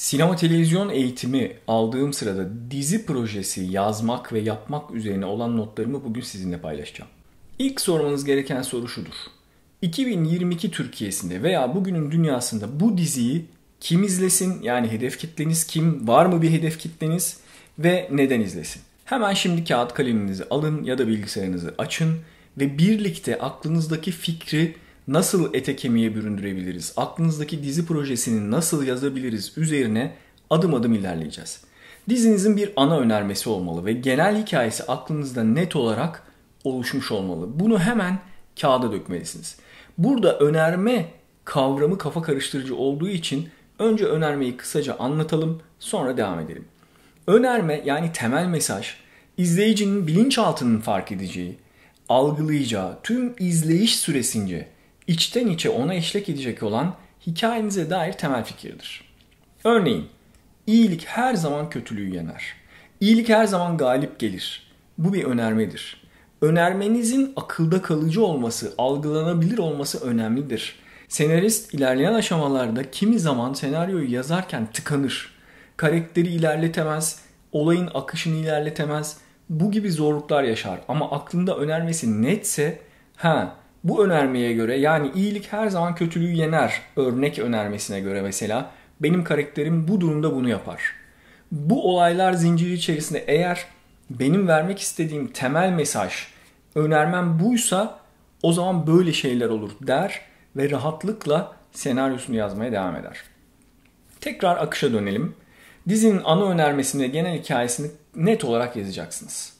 Sinema televizyon eğitimi aldığım sırada dizi projesi yazmak ve yapmak üzerine olan notlarımı bugün sizinle paylaşacağım. İlk sormanız gereken soru şudur. 2022 Türkiye'sinde veya bugünün dünyasında bu diziyi kim izlesin? Yani hedef kitleniz kim? Var mı bir hedef kitleniz? Ve neden izlesin? Hemen şimdi kağıt kaleminizi alın ya da bilgisayarınızı açın ve birlikte aklınızdaki fikri nasıl ete kemiğe büründürebiliriz, aklınızdaki dizi projesini nasıl yazabiliriz üzerine adım adım ilerleyeceğiz. Dizinizin bir ana önermesi olmalı ve genel hikayesi aklınızda net olarak oluşmuş olmalı. Bunu hemen kağıda dökmelisiniz. Burada önerme kavramı kafa karıştırıcı olduğu için önce önermeyi kısaca anlatalım, sonra devam edelim. Önerme yani temel mesaj izleyicinin bilinçaltının fark edeceği, algılayacağı tüm izleyiş süresince içten içe ona eşlik edecek olan hikayenize dair temel fikirdir. Örneğin, iyilik her zaman kötülüğü yener. İyilik her zaman galip gelir. Bu bir önermedir. Önermenizin akılda kalıcı olması, algılanabilir olması önemlidir. Senarist ilerleyen aşamalarda kimi zaman senaryoyu yazarken tıkanır. Karakteri ilerletemez, olayın akışını ilerletemez. Bu gibi zorluklar yaşar ama aklında önermesi netse ha bu önermeye göre yani iyilik her zaman kötülüğü yener örnek önermesine göre mesela benim karakterim bu durumda bunu yapar. Bu olaylar zinciri içerisinde eğer benim vermek istediğim temel mesaj önermem buysa o zaman böyle şeyler olur der ve rahatlıkla senaryosunu yazmaya devam eder. Tekrar akışa dönelim. Dizinin ana önermesinde genel hikayesini net olarak yazacaksınız.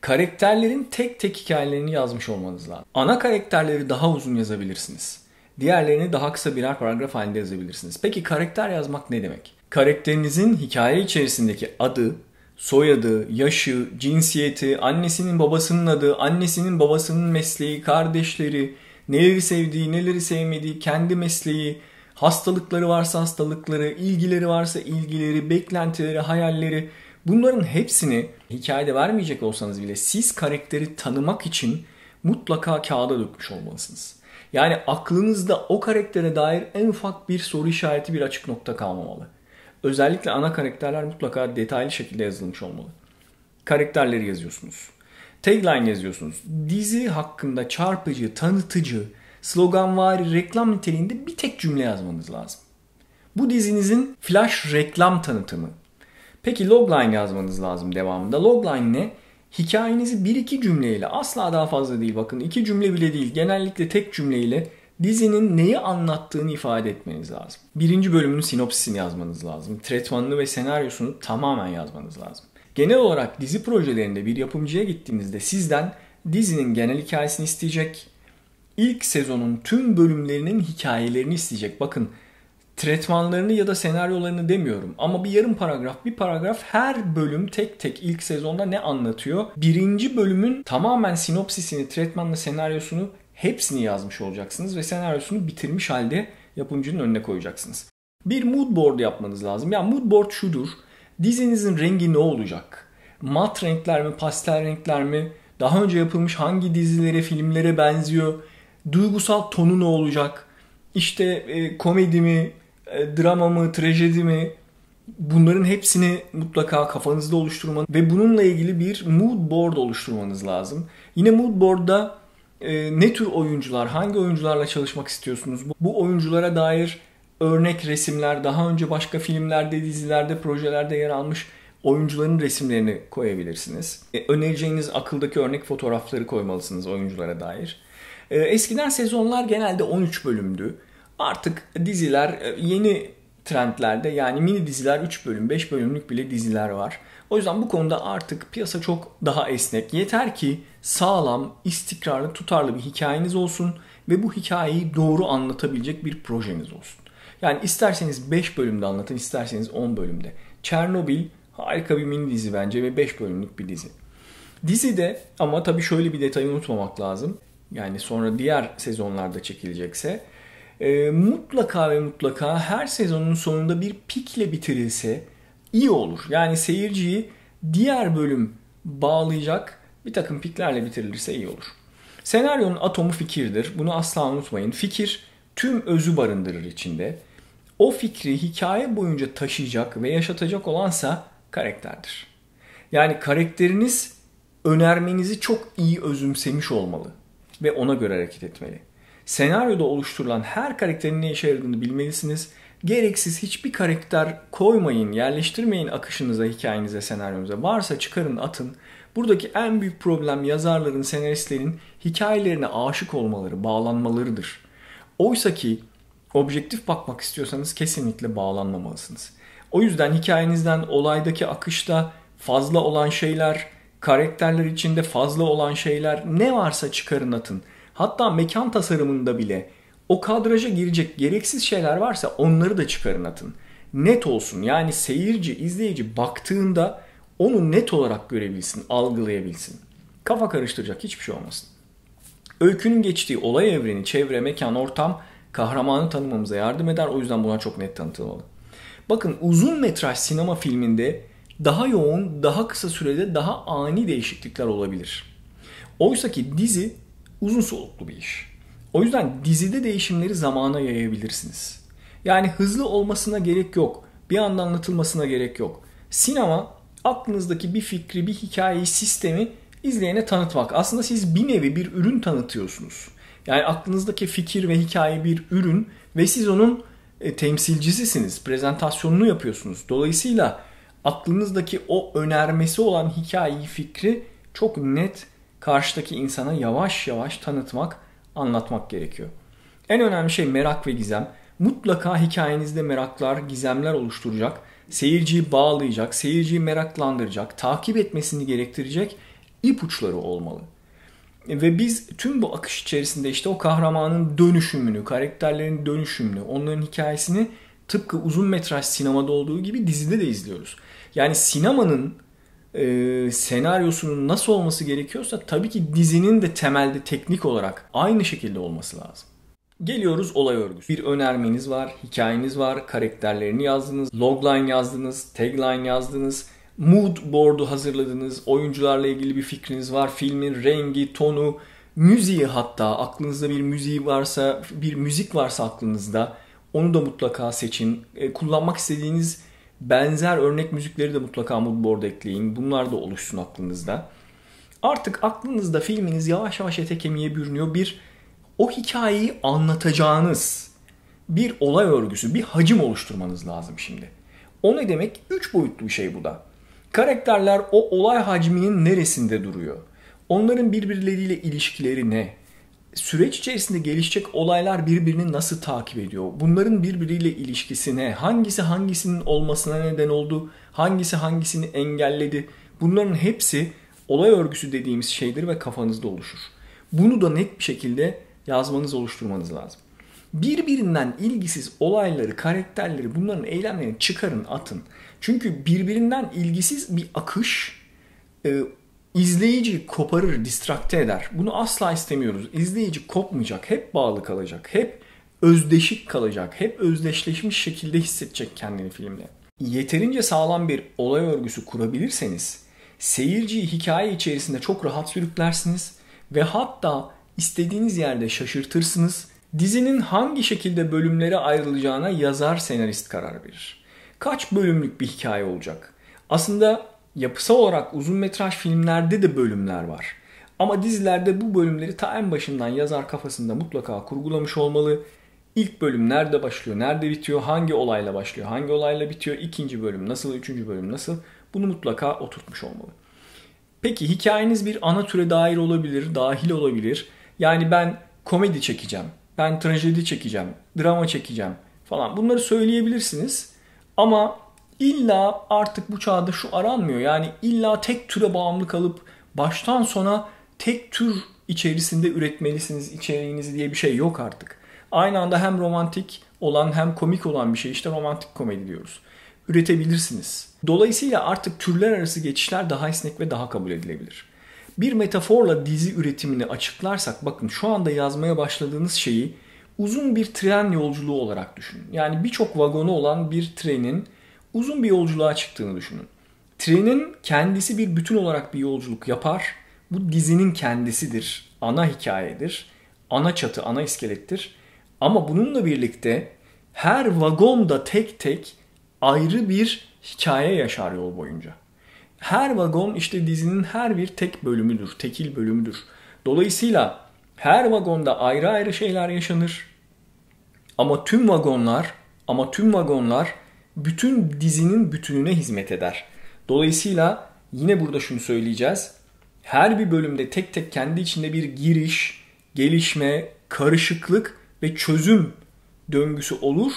Karakterlerin tek tek hikayelerini yazmış olmanız lazım. Ana karakterleri daha uzun yazabilirsiniz. Diğerlerini daha kısa birer paragraf halinde yazabilirsiniz. Peki karakter yazmak ne demek? Karakterinizin hikaye içerisindeki adı, soyadı, yaşı, cinsiyeti, annesinin babasının adı, annesinin babasının mesleği, kardeşleri, neleri sevdiği, neleri sevmediği, kendi mesleği, hastalıkları varsa hastalıkları, ilgileri varsa ilgileri, beklentileri, hayalleri bunların hepsini hikayede vermeyecek olsanız bile siz karakteri tanımak için mutlaka kağıda dökmüş olmalısınız. Yani aklınızda o karaktere dair en ufak bir soru işareti bir açık nokta kalmamalı. Özellikle ana karakterler mutlaka detaylı şekilde yazılmış olmalı. Karakterleri yazıyorsunuz. Tagline yazıyorsunuz. Dizi hakkında çarpıcı, tanıtıcı, sloganvari reklam niteliğinde bir tek cümle yazmanız lazım. Bu dizinizin flash reklam tanıtımı. Peki logline yazmanız lazım devamında. Logline ne? Hikayenizi bir iki cümleyle asla daha fazla değil bakın iki cümle bile değil genellikle tek cümleyle dizinin neyi anlattığını ifade etmeniz lazım. Birinci bölümünün sinopsisini yazmanız lazım. Tretmanını ve senaryosunu tamamen yazmanız lazım. Genel olarak dizi projelerinde bir yapımcıya gittiğinizde sizden dizinin genel hikayesini isteyecek. İlk sezonun tüm bölümlerinin hikayelerini isteyecek. Bakın tretmanlarını ya da senaryolarını demiyorum. Ama bir yarım paragraf, bir paragraf her bölüm tek tek ilk sezonda ne anlatıyor? Birinci bölümün tamamen sinopsisini, tretmanla senaryosunu hepsini yazmış olacaksınız ve senaryosunu bitirmiş halde yapımcının önüne koyacaksınız. Bir mood board yapmanız lazım. Yani mood board şudur. Dizinizin rengi ne olacak? Mat renkler mi, pastel renkler mi? Daha önce yapılmış hangi dizilere, filmlere benziyor? Duygusal tonu ne olacak? İşte e, komedi mi, e, drama mı, trajedi mi? Bunların hepsini mutlaka kafanızda oluşturmanız ve bununla ilgili bir mood board oluşturmanız lazım. Yine mood board'da e, ne tür oyuncular, hangi oyuncularla çalışmak istiyorsunuz? Bu, bu oyunculara dair örnek resimler, daha önce başka filmlerde, dizilerde, projelerde yer almış oyuncuların resimlerini koyabilirsiniz. E, önereceğiniz akıldaki örnek fotoğrafları koymalısınız oyunculara dair. E, eskiden sezonlar genelde 13 bölümdü. Artık diziler e, yeni trendlerde yani mini diziler 3 bölüm 5 bölümlük bile diziler var. O yüzden bu konuda artık piyasa çok daha esnek. Yeter ki sağlam, istikrarlı, tutarlı bir hikayeniz olsun ve bu hikayeyi doğru anlatabilecek bir projeniz olsun. Yani isterseniz 5 bölümde anlatın, isterseniz 10 bölümde. Çernobil harika bir mini dizi bence ve 5 bölümlük bir dizi. Dizide ama tabii şöyle bir detayı unutmamak lazım. Yani sonra diğer sezonlarda çekilecekse e, mutlaka ve mutlaka her sezonun sonunda bir pikle bitirilse iyi olur. Yani seyirciyi diğer bölüm bağlayacak bir takım piklerle bitirilirse iyi olur. Senaryonun atomu fikirdir. Bunu asla unutmayın. Fikir tüm özü barındırır içinde. o fikri hikaye boyunca taşıyacak ve yaşatacak olansa karakterdir. Yani karakteriniz önermenizi çok iyi özümsemiş olmalı ve ona göre hareket etmeli. Senaryoda oluşturulan her karakterin ne işe yaradığını bilmelisiniz. Gereksiz hiçbir karakter koymayın, yerleştirmeyin akışınıza, hikayenize, senaryonuza. Varsa çıkarın, atın. Buradaki en büyük problem yazarların, senaristlerin hikayelerine aşık olmaları, bağlanmalarıdır. Oysa ki objektif bakmak istiyorsanız kesinlikle bağlanmamalısınız. O yüzden hikayenizden olaydaki akışta fazla olan şeyler, karakterler içinde fazla olan şeyler ne varsa çıkarın atın. Hatta mekan tasarımında bile o kadraja girecek gereksiz şeyler varsa onları da çıkarın atın. Net olsun yani seyirci, izleyici baktığında onu net olarak görebilsin, algılayabilsin. Kafa karıştıracak hiçbir şey olmasın. Öykünün geçtiği olay evreni, çevre, mekan, ortam kahramanı tanımamıza yardım eder. O yüzden buna çok net tanıtılmalı. Bakın uzun metraj sinema filminde daha yoğun, daha kısa sürede daha ani değişiklikler olabilir. Oysa ki dizi uzun soluklu bir iş. O yüzden dizide değişimleri zamana yayabilirsiniz. Yani hızlı olmasına gerek yok. Bir anda anlatılmasına gerek yok. Sinema aklınızdaki bir fikri, bir hikayeyi, sistemi izleyene tanıtmak. Aslında siz bir nevi bir ürün tanıtıyorsunuz. Yani aklınızdaki fikir ve hikaye bir ürün ve siz onun e, temsilcisisiniz. Prezentasyonunu yapıyorsunuz. Dolayısıyla aklınızdaki o önermesi olan hikayeyi, fikri çok net karşıdaki insana yavaş yavaş tanıtmak, anlatmak gerekiyor. En önemli şey merak ve gizem. Mutlaka hikayenizde meraklar, gizemler oluşturacak, seyirciyi bağlayacak, seyirciyi meraklandıracak, takip etmesini gerektirecek ipuçları olmalı. Ve biz tüm bu akış içerisinde işte o kahramanın dönüşümünü, karakterlerin dönüşümünü, onların hikayesini tıpkı uzun metraj sinemada olduğu gibi dizide de izliyoruz. Yani sinemanın e, senaryosunun nasıl olması gerekiyorsa tabii ki dizinin de temelde teknik olarak aynı şekilde olması lazım. Geliyoruz olay örgüsü. Bir önermeniz var, hikayeniz var, karakterlerini yazdınız, logline yazdınız, tagline yazdınız, mood board'u hazırladınız, oyuncularla ilgili bir fikriniz var, filmin rengi, tonu, müziği hatta aklınızda bir müziği varsa, bir müzik varsa aklınızda onu da mutlaka seçin. E, kullanmak istediğiniz benzer örnek müzikleri de mutlaka moodboard ekleyin. Bunlar da oluşsun aklınızda. Artık aklınızda filminiz yavaş yavaş ete kemiğe bürünüyor. Bir o hikayeyi anlatacağınız bir olay örgüsü, bir hacim oluşturmanız lazım şimdi. O ne demek? Üç boyutlu bir şey bu da. Karakterler o olay hacminin neresinde duruyor? Onların birbirleriyle ilişkileri ne? Süreç içerisinde gelişecek olaylar birbirini nasıl takip ediyor? Bunların birbiriyle ilişkisi ne? Hangisi hangisinin olmasına neden oldu? Hangisi hangisini engelledi? Bunların hepsi olay örgüsü dediğimiz şeydir ve kafanızda oluşur. Bunu da net bir şekilde yazmanız, oluşturmanız lazım. Birbirinden ilgisiz olayları, karakterleri, bunların eylemlerini çıkarın, atın. Çünkü birbirinden ilgisiz bir akış e, İzleyici koparır, distrakte eder. Bunu asla istemiyoruz. İzleyici kopmayacak, hep bağlı kalacak, hep özdeşik kalacak, hep özdeşleşmiş şekilde hissedecek kendini filmde. Yeterince sağlam bir olay örgüsü kurabilirseniz seyirciyi hikaye içerisinde çok rahat sürüklersiniz ve hatta istediğiniz yerde şaşırtırsınız. Dizinin hangi şekilde bölümlere ayrılacağına yazar senarist karar verir. Kaç bölümlük bir hikaye olacak? Aslında yapısal olarak uzun metraj filmlerde de bölümler var. Ama dizilerde bu bölümleri ta en başından yazar kafasında mutlaka kurgulamış olmalı. İlk bölüm nerede başlıyor, nerede bitiyor, hangi olayla başlıyor, hangi olayla bitiyor, ikinci bölüm nasıl, üçüncü bölüm nasıl bunu mutlaka oturtmuş olmalı. Peki hikayeniz bir ana türe dair olabilir, dahil olabilir. Yani ben komedi çekeceğim, ben trajedi çekeceğim, drama çekeceğim falan bunları söyleyebilirsiniz. Ama illa artık bu çağda şu aranmıyor. Yani illa tek türe bağımlı kalıp baştan sona tek tür içerisinde üretmelisiniz içeriğinizi diye bir şey yok artık. Aynı anda hem romantik olan hem komik olan bir şey işte romantik komedi diyoruz. Üretebilirsiniz. Dolayısıyla artık türler arası geçişler daha esnek ve daha kabul edilebilir. Bir metaforla dizi üretimini açıklarsak bakın şu anda yazmaya başladığınız şeyi uzun bir tren yolculuğu olarak düşünün. Yani birçok vagonu olan bir trenin uzun bir yolculuğa çıktığını düşünün. Trenin kendisi bir bütün olarak bir yolculuk yapar. Bu dizinin kendisidir. Ana hikayedir. Ana çatı, ana iskelettir. Ama bununla birlikte her vagon da tek tek ayrı bir hikaye yaşar yol boyunca. Her vagon işte dizinin her bir tek bölümüdür, tekil bölümüdür. Dolayısıyla her vagonda ayrı ayrı şeyler yaşanır. Ama tüm vagonlar, ama tüm vagonlar bütün dizinin bütününe hizmet eder. Dolayısıyla yine burada şunu söyleyeceğiz. Her bir bölümde tek tek kendi içinde bir giriş, gelişme, karışıklık ve çözüm döngüsü olur.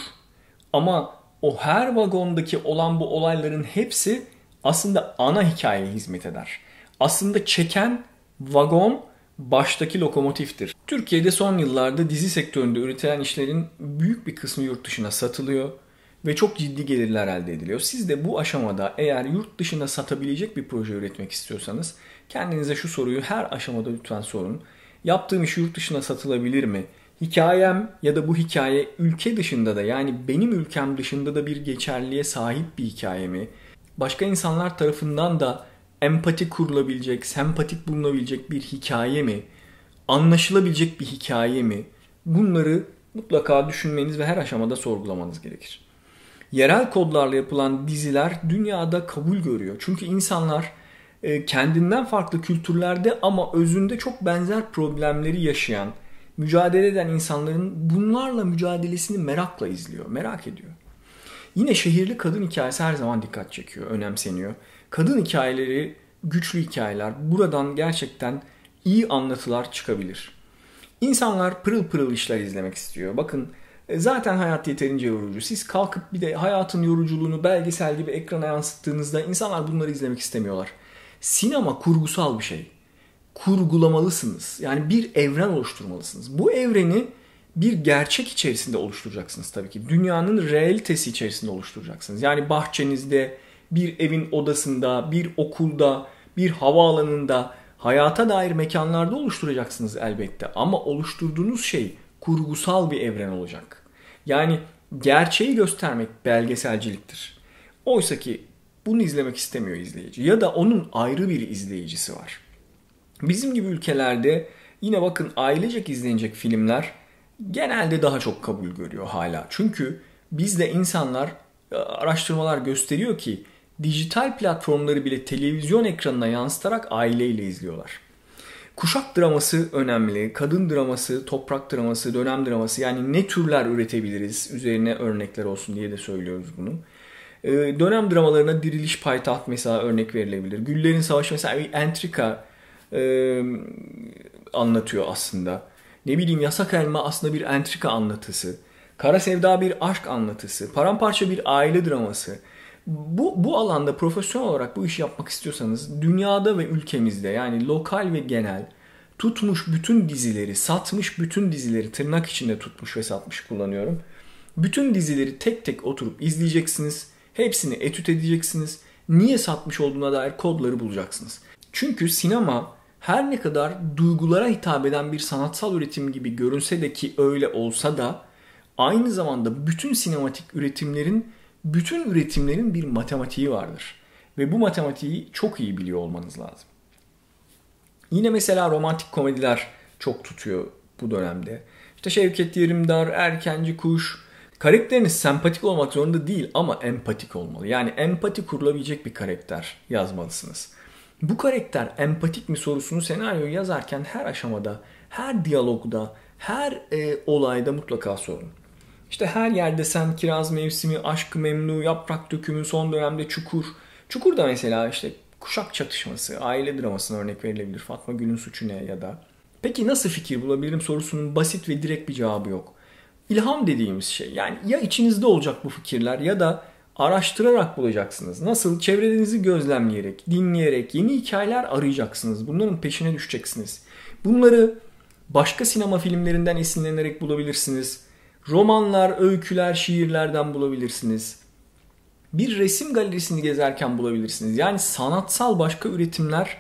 Ama o her vagondaki olan bu olayların hepsi aslında ana hikayeye hizmet eder. Aslında çeken vagon baştaki lokomotiftir. Türkiye'de son yıllarda dizi sektöründe üretilen işlerin büyük bir kısmı yurt dışına satılıyor ve çok ciddi gelirler elde ediliyor. Siz de bu aşamada eğer yurt dışına satabilecek bir proje üretmek istiyorsanız kendinize şu soruyu her aşamada lütfen sorun. Yaptığım iş yurt dışına satılabilir mi? Hikayem ya da bu hikaye ülke dışında da yani benim ülkem dışında da bir geçerliğe sahip bir hikaye mi? Başka insanlar tarafından da empati kurulabilecek, sempatik bulunabilecek bir hikaye mi? Anlaşılabilecek bir hikaye mi? Bunları mutlaka düşünmeniz ve her aşamada sorgulamanız gerekir. Yerel kodlarla yapılan diziler dünyada kabul görüyor. Çünkü insanlar e, kendinden farklı kültürlerde ama özünde çok benzer problemleri yaşayan, mücadele eden insanların bunlarla mücadelesini merakla izliyor, merak ediyor. Yine şehirli kadın hikayesi her zaman dikkat çekiyor, önemseniyor. Kadın hikayeleri güçlü hikayeler. Buradan gerçekten iyi anlatılar çıkabilir. İnsanlar pırıl pırıl işler izlemek istiyor. Bakın zaten hayat yeterince yorucu. Siz kalkıp bir de hayatın yoruculuğunu belgesel gibi ekrana yansıttığınızda insanlar bunları izlemek istemiyorlar. Sinema kurgusal bir şey. Kurgulamalısınız. Yani bir evren oluşturmalısınız. Bu evreni bir gerçek içerisinde oluşturacaksınız tabii ki. Dünyanın realitesi içerisinde oluşturacaksınız. Yani bahçenizde, bir evin odasında, bir okulda, bir havaalanında, hayata dair mekanlarda oluşturacaksınız elbette. Ama oluşturduğunuz şey kurgusal bir evren olacak. Yani gerçeği göstermek belgeselciliktir. Oysa ki bunu izlemek istemiyor izleyici ya da onun ayrı bir izleyicisi var. Bizim gibi ülkelerde yine bakın ailecek izlenecek filmler genelde daha çok kabul görüyor hala. Çünkü bizde insanlar araştırmalar gösteriyor ki dijital platformları bile televizyon ekranına yansıtarak aileyle izliyorlar. Kuşak draması önemli, kadın draması, toprak draması, dönem draması yani ne türler üretebiliriz üzerine örnekler olsun diye de söylüyoruz bunu. Ee, dönem dramalarına Diriliş Payitaht mesela örnek verilebilir. Güllerin Savaşı mesela bir entrika e, anlatıyor aslında. Ne bileyim Yasak Elma aslında bir entrika anlatısı. Kara Sevda bir aşk anlatısı. Paramparça bir aile draması bu, bu alanda profesyonel olarak bu işi yapmak istiyorsanız dünyada ve ülkemizde yani lokal ve genel tutmuş bütün dizileri, satmış bütün dizileri tırnak içinde tutmuş ve satmış kullanıyorum. Bütün dizileri tek tek oturup izleyeceksiniz. Hepsini etüt edeceksiniz. Niye satmış olduğuna dair kodları bulacaksınız. Çünkü sinema her ne kadar duygulara hitap eden bir sanatsal üretim gibi görünse de ki öyle olsa da aynı zamanda bütün sinematik üretimlerin bütün üretimlerin bir matematiği vardır. Ve bu matematiği çok iyi biliyor olmanız lazım. Yine mesela romantik komediler çok tutuyor bu dönemde. İşte Şevket Yerimdar, Erkenci Kuş. Karakteriniz sempatik olmak zorunda değil ama empatik olmalı. Yani empati kurulabilecek bir karakter yazmalısınız. Bu karakter empatik mi sorusunu senaryoyu yazarken her aşamada, her diyalogda, her e, olayda mutlaka sorun. İşte her yerde sen kiraz mevsimi, aşk memnu, yaprak dökümü, son dönemde çukur. Çukur da mesela işte kuşak çatışması, aile dramasına örnek verilebilir. Fatma Gül'ün suçu ne ya da. Peki nasıl fikir bulabilirim sorusunun basit ve direkt bir cevabı yok. İlham dediğimiz şey yani ya içinizde olacak bu fikirler ya da araştırarak bulacaksınız. Nasıl? Çevrenizi gözlemleyerek, dinleyerek, yeni hikayeler arayacaksınız. Bunların peşine düşeceksiniz. Bunları başka sinema filmlerinden esinlenerek bulabilirsiniz romanlar, öyküler, şiirlerden bulabilirsiniz. Bir resim galerisini gezerken bulabilirsiniz. Yani sanatsal başka üretimler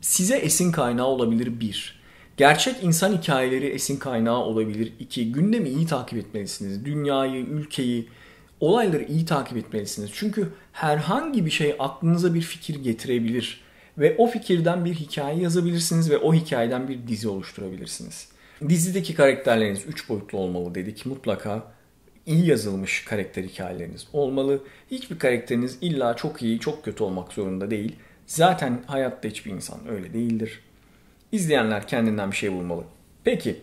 size esin kaynağı olabilir bir. Gerçek insan hikayeleri esin kaynağı olabilir iki. Gündemi iyi takip etmelisiniz. Dünyayı, ülkeyi, olayları iyi takip etmelisiniz. Çünkü herhangi bir şey aklınıza bir fikir getirebilir. Ve o fikirden bir hikaye yazabilirsiniz ve o hikayeden bir dizi oluşturabilirsiniz. Dizideki karakterleriniz 3 boyutlu olmalı dedik. Mutlaka iyi yazılmış karakter hikayeleriniz olmalı. Hiçbir karakteriniz illa çok iyi, çok kötü olmak zorunda değil. Zaten hayatta hiçbir insan öyle değildir. İzleyenler kendinden bir şey bulmalı. Peki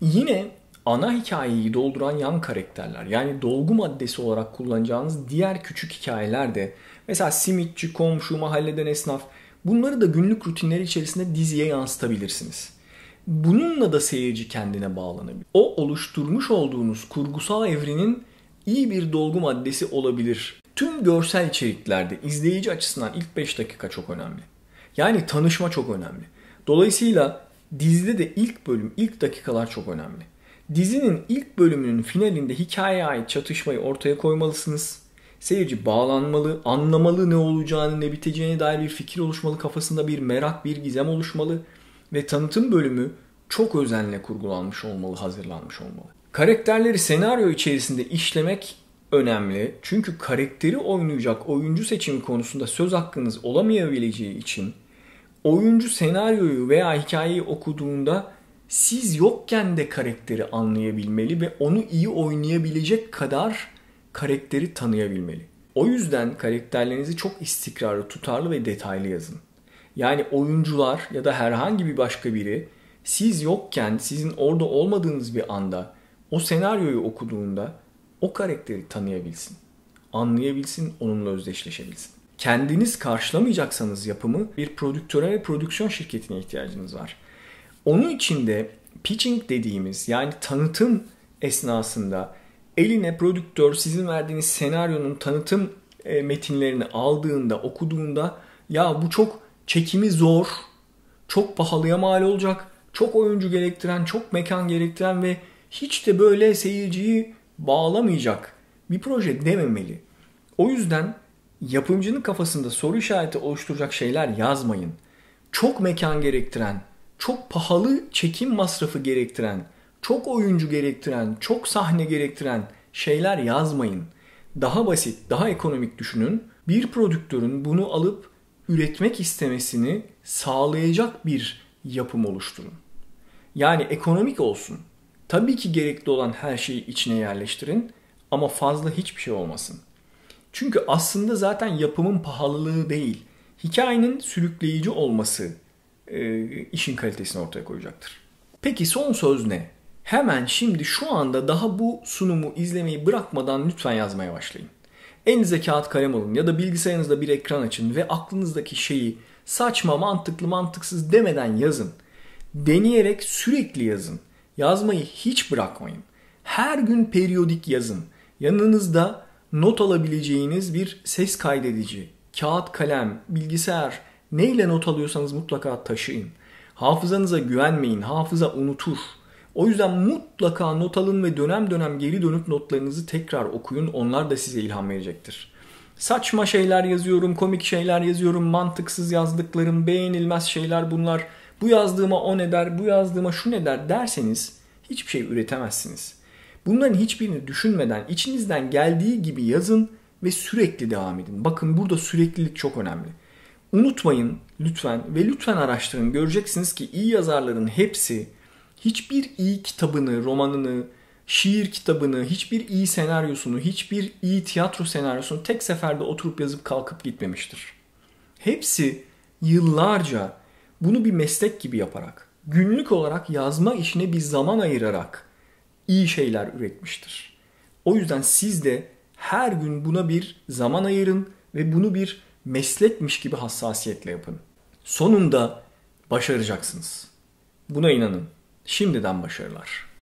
yine ana hikayeyi dolduran yan karakterler yani dolgu maddesi olarak kullanacağınız diğer küçük hikayeler de mesela simitçi, komşu, mahalleden esnaf bunları da günlük rutinleri içerisinde diziye yansıtabilirsiniz. Bununla da seyirci kendine bağlanabilir. O oluşturmuş olduğunuz kurgusal evrenin iyi bir dolgu maddesi olabilir. Tüm görsel içeriklerde izleyici açısından ilk 5 dakika çok önemli. Yani tanışma çok önemli. Dolayısıyla dizide de ilk bölüm, ilk dakikalar çok önemli. Dizinin ilk bölümünün finalinde hikayeye ait çatışmayı ortaya koymalısınız. Seyirci bağlanmalı, anlamalı ne olacağını, ne biteceğine dair bir fikir oluşmalı, kafasında bir merak, bir gizem oluşmalı ve tanıtım bölümü çok özenle kurgulanmış olmalı, hazırlanmış olmalı. Karakterleri senaryo içerisinde işlemek önemli. Çünkü karakteri oynayacak oyuncu seçimi konusunda söz hakkınız olamayabileceği için oyuncu senaryoyu veya hikayeyi okuduğunda siz yokken de karakteri anlayabilmeli ve onu iyi oynayabilecek kadar karakteri tanıyabilmeli. O yüzden karakterlerinizi çok istikrarlı, tutarlı ve detaylı yazın. Yani oyuncular ya da herhangi bir başka biri siz yokken, sizin orada olmadığınız bir anda o senaryoyu okuduğunda o karakteri tanıyabilsin, anlayabilsin, onunla özdeşleşebilsin. Kendiniz karşılamayacaksanız yapımı bir prodüktöre ve prodüksiyon şirketine ihtiyacınız var. Onun için de pitching dediğimiz yani tanıtım esnasında eline prodüktör sizin verdiğiniz senaryonun tanıtım e, metinlerini aldığında, okuduğunda ya bu çok çekimi zor, çok pahalıya mal olacak, çok oyuncu gerektiren, çok mekan gerektiren ve hiç de böyle seyirciyi bağlamayacak bir proje dememeli. O yüzden yapımcının kafasında soru işareti oluşturacak şeyler yazmayın. Çok mekan gerektiren, çok pahalı çekim masrafı gerektiren, çok oyuncu gerektiren, çok sahne gerektiren şeyler yazmayın. Daha basit, daha ekonomik düşünün. Bir prodüktörün bunu alıp üretmek istemesini sağlayacak bir yapım oluşturun. Yani ekonomik olsun. Tabii ki gerekli olan her şeyi içine yerleştirin ama fazla hiçbir şey olmasın. Çünkü aslında zaten yapımın pahalılığı değil, hikayenin sürükleyici olması e, işin kalitesini ortaya koyacaktır. Peki son söz ne? Hemen şimdi şu anda daha bu sunumu izlemeyi bırakmadan lütfen yazmaya başlayın. Elinize kağıt kalem alın ya da bilgisayarınızda bir ekran açın ve aklınızdaki şeyi saçma, mantıklı, mantıksız demeden yazın. Deneyerek sürekli yazın. Yazmayı hiç bırakmayın. Her gün periyodik yazın. Yanınızda not alabileceğiniz bir ses kaydedici, kağıt, kalem, bilgisayar neyle not alıyorsanız mutlaka taşıyın. Hafızanıza güvenmeyin. Hafıza unutur. O yüzden mutlaka not alın ve dönem dönem geri dönüp notlarınızı tekrar okuyun. Onlar da size ilham verecektir. Saçma şeyler yazıyorum, komik şeyler yazıyorum, mantıksız yazdıklarım, beğenilmez şeyler bunlar. Bu yazdığıma o ne der, bu yazdığıma şu ne der derseniz hiçbir şey üretemezsiniz. Bunların hiçbirini düşünmeden içinizden geldiği gibi yazın ve sürekli devam edin. Bakın burada süreklilik çok önemli. Unutmayın lütfen ve lütfen araştırın. Göreceksiniz ki iyi yazarların hepsi hiçbir iyi kitabını, romanını, şiir kitabını, hiçbir iyi senaryosunu, hiçbir iyi tiyatro senaryosunu tek seferde oturup yazıp kalkıp gitmemiştir. Hepsi yıllarca bunu bir meslek gibi yaparak, günlük olarak yazma işine bir zaman ayırarak iyi şeyler üretmiştir. O yüzden siz de her gün buna bir zaman ayırın ve bunu bir meslekmiş gibi hassasiyetle yapın. Sonunda başaracaksınız. Buna inanın. Şimdiden başarılar.